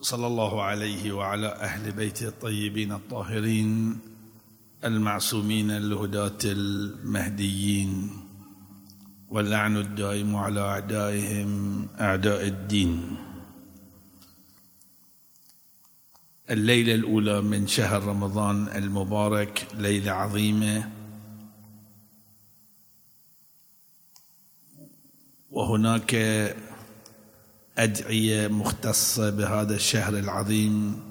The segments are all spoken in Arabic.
صلى الله عليه وعلى أهل بيته الطيبين الطاهرين المعصومين الهداة المهديين واللعن الدائم على أعدائهم أعداء الدين. الليلة الأولى من شهر رمضان المبارك ليلة عظيمة. وهناك أدعية مختصة بهذا الشهر العظيم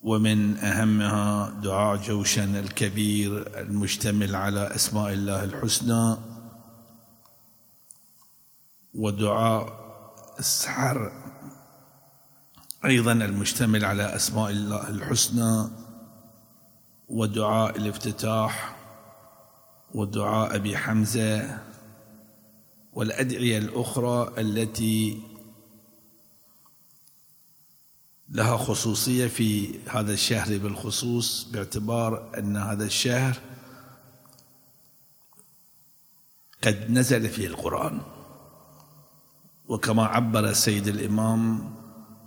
ومن أهمها دعاء جوشن الكبير المشتمل على أسماء الله الحسنى ودعاء السحر أيضا المشتمل على أسماء الله الحسنى ودعاء الافتتاح ودعاء أبي حمزة والأدعية الأخرى التي لها خصوصية في هذا الشهر بالخصوص باعتبار أن هذا الشهر قد نزل فيه القرآن. وكما عبر السيد الإمام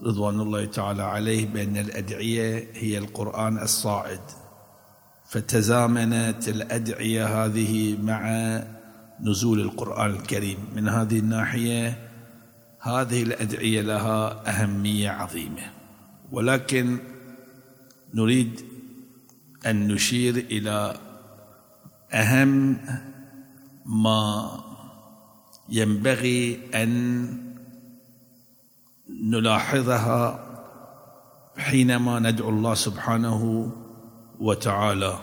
رضوان الله تعالى عليه بأن الأدعية هي القرآن الصاعد فتزامنت الأدعية هذه مع نزول القرآن الكريم. من هذه الناحية هذه الأدعية لها أهمية عظيمة. ولكن نريد أن نشير إلى أهم ما ينبغي أن نلاحظها حينما ندعو الله سبحانه وتعالى.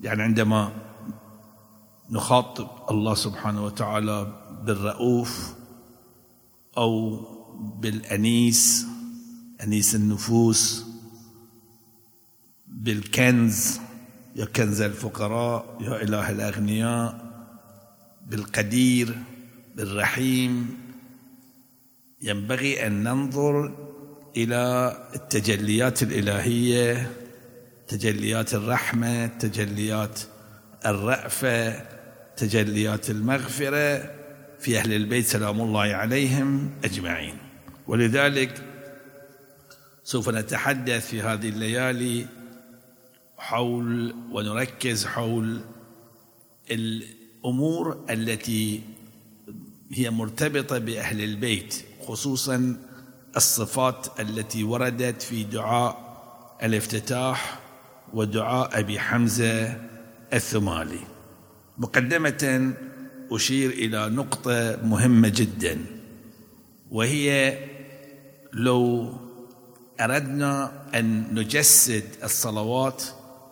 يعني عندما نخاطب الله سبحانه وتعالى بالرؤوف أو بالأنيس أنيس النفوس بالكنز يا كنز الفقراء يا إله الأغنياء بالقدير بالرحيم. ينبغي أن ننظر إلى التجليات الإلهية تجليات الرحمة تجليات الرأفة تجليات المغفرة في أهل البيت سلام الله عليهم أجمعين. ولذلك سوف نتحدث في هذه الليالي حول ونركز حول الأمور التي هي مرتبطة بأهل البيت خصوصا الصفات التي وردت في دعاء الافتتاح ودعاء أبي حمزة الثمالي. مقدمة أشير إلى نقطة مهمة جدا وهي لو أردنا أن نجسد الصلوات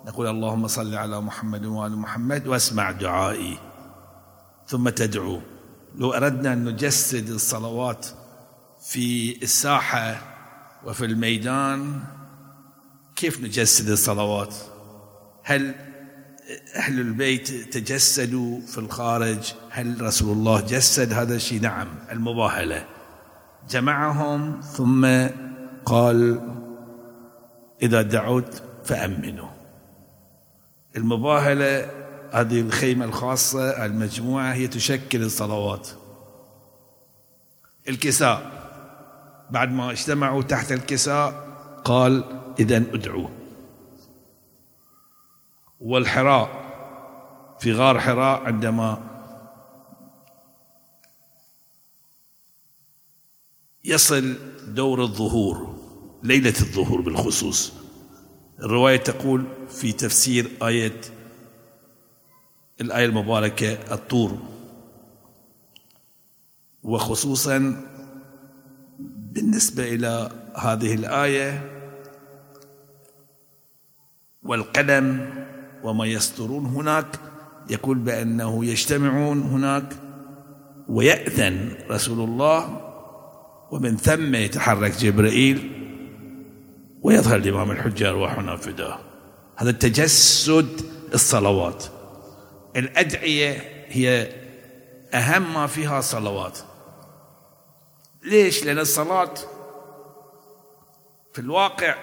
نقول اللهم صل على محمد وآل محمد واسمع دعائي ثم تدعو. لو أردنا أن نجسد الصلوات في الساحة وفي الميدان كيف نجسد الصلوات؟ هل أهل البيت تجسدوا في الخارج هل رسول الله جسد هذا الشيء؟ نعم المباهلة. جمعهم ثم قال إذا دعوت فأمنوا. المباهلة هذه الخيمة الخاصة المجموعة هي تشكل الصلوات. الكساء بعد ما اجتمعوا تحت الكساء قال إذا ادعوا. والحراء في غار حراء عندما يصل دور الظهور ليلة الظهور بالخصوص. الرواية تقول في تفسير آية الآية المباركة الطور. وخصوصا بالنسبة إلى هذه الآية والقلم وما يصدرون هناك يقول بأنه يجتمعون هناك ويأذن رسول الله ومن ثم يتحرك جبرائيل ويظهر الإمام الحجة أرواحنا فداه هذا تجسد الصلوات. الأدعية هي أهم ما فيها صلوات. ليش؟ لأن الصلاة في الواقع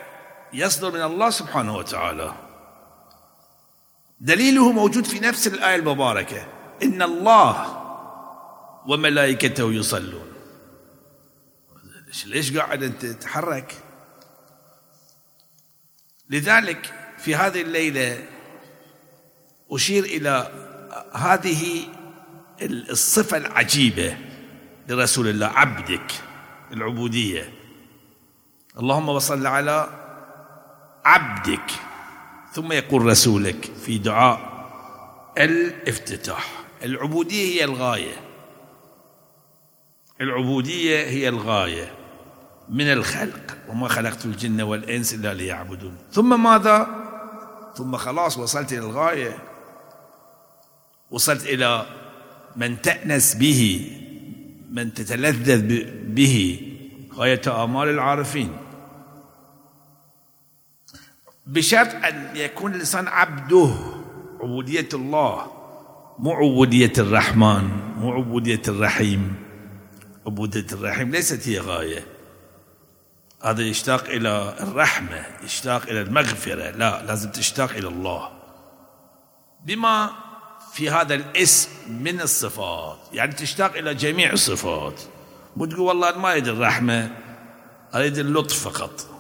يصدر من الله سبحانه وتعالى. دليله موجود في نفس الآية المباركة. إن الله وملائكته يصلون. ليش قاعد أنت تتحرك؟ لذلك في هذه الليلة أشير إلى هذه الصفة العجيبة لرسول الله عبدك العبودية. اللهم صل على عبدك. ثم يقول رسولك في دعاء الافتتاح. العبودية هي الغاية. العبودية هي الغاية من الخلق وما خلقت الجن والإنس إلا ليعبدون. ثم ماذا؟ ثم خلاص وصلت إلى الغاية. وصلت إلى من تأنس به من تتلذذ به غاية آمال العارفين. بشرط أن يكون الإنسان عبده عبودية الله مو عبودية الرحمن مو عبودية الرحيم. عبودية الرحيم ليست هي غاية. هذا يشتاق إلى الرحمة يشتاق إلى المغفرة. لا لازم تشتاق إلى الله. بما في هذا الاسم من الصفات يعني تشتاق إلى جميع الصفات. مو تقول والله أنا ما أريد الرحمة أريد اللطف فقط.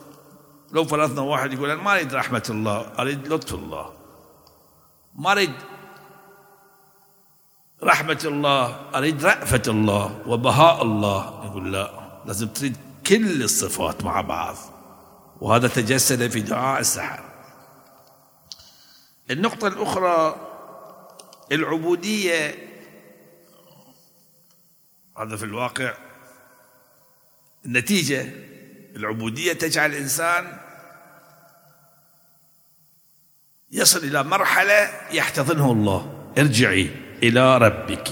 لو فرضنا واحد يقول أنا ما أريد رحمة الله أريد لطف الله. ما أريد رحمة الله أريد رأفة الله وبهاء الله. يقول لا لازم تريد كل الصفات مع بعض. وهذا تجسد في دعاء السحر. النقطة الأخرى العبودية. هذا في الواقع النتيجة العبودية تجعل الإنسان يصل إلى مرحلة يحتضنه الله. ارجعي إلى ربك.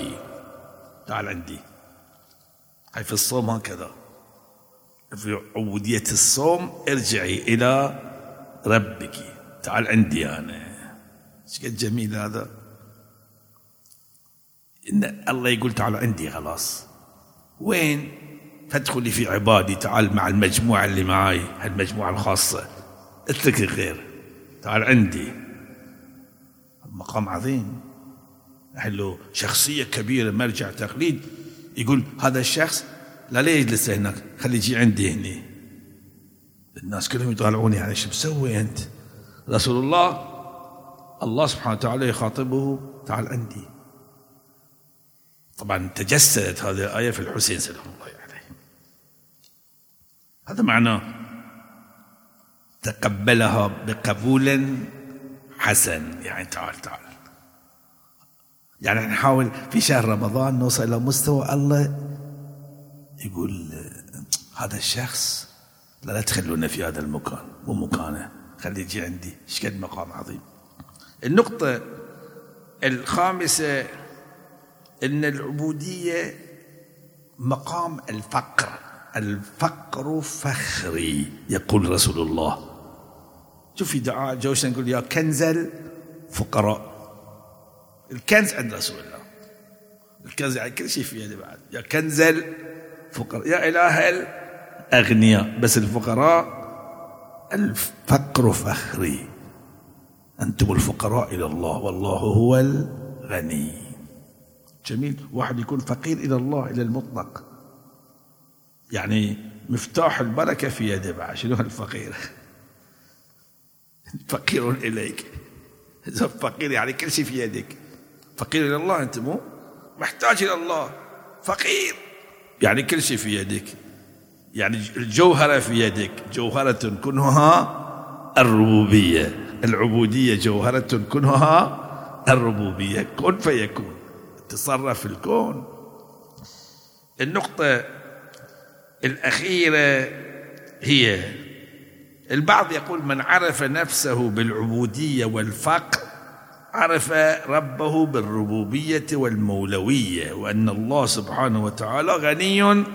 تعال عندي. هاي في الصوم هكذا. في عبودية الصوم ارجعي إلى ربك. تعال عندي أنا. إيش جميل هذا؟ إن الله يقول تعال عندي خلاص. وين؟ فادخلي في عبادي تعال مع المجموعة اللي معاي هالمجموعة الخاصة. اترك الغير تعال عندي. مقام عظيم. له شخصية كبيرة مرجع تقليد يقول هذا الشخص لا ليه يجلس هناك؟ خلي يجي عندي هنا الناس كلهم يطالعوني يعني شو مسوي أنت؟ رسول الله الله سبحانه وتعالى يخاطبه تعال عندي. طبعا تجسدت هذه الآية في الحسين سلام الله عليه. هذا معناه تقبلها بقبول حسن. يعني تعال تعال. يعني نحاول في شهر رمضان نوصل إلى مستوى الله يقول هذا الشخص لا تخلونا في هذا المكان مو مكانه. خليه يجي عندي. إيش قد مقام عظيم. النقطة الخامسة إن العبودية مقام الفقر. الفقر فخري يقول رسول الله شوف في دعاء جوشن يقول يا كنز الفقراء الكنز عند رسول الله الكنز يعني كل شيء في يده بعد. يا كنز الفقراء يا إله الأغنياء. بس الفقراء الفقر فخري. أنتم الفقراء إلى الله والله هو الغني. جميل. واحد يكون فقير إلى الله إلى المطلق. يعني مفتاح البركة في يده بعد شنو الفقير؟ فقير إليك. فقير يعني كل شيء في يدك. فقير إلى الله أنت مو؟ محتاج إلى الله. فقير يعني كل شيء في يدك. يعني الجوهرة في يدك. جوهرة كنها الربوبية. العبودية جوهرة كنها الربوبية. كن فيكون. تصرف في الكون. النقطة الأخيرة هي البعض يقول من عرف نفسه بالعبودية والفقر عرف ربه بالربوبية والمولوية وأن الله سبحانه وتعالى غني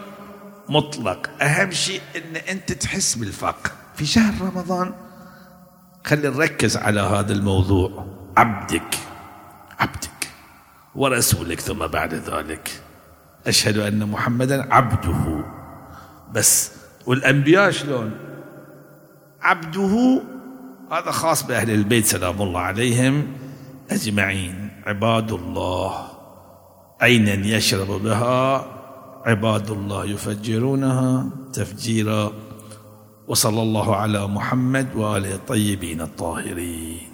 مطلق. أهم شيء أن أنت تحس بالفقر في شهر رمضان خلي نركز على هذا الموضوع. عبدك. عبدك. ورسولك ثم بعد ذلك. أشهد أن محمدا عبده. بس. والأنبياء شلون؟ عبده هذا خاص بأهل البيت سلام الله عليهم أجمعين. عباد الله عينا يشرب بها؟ عباد الله يفجرونها تفجيرا. وصلى الله على محمد وآله الطيبين الطاهرين.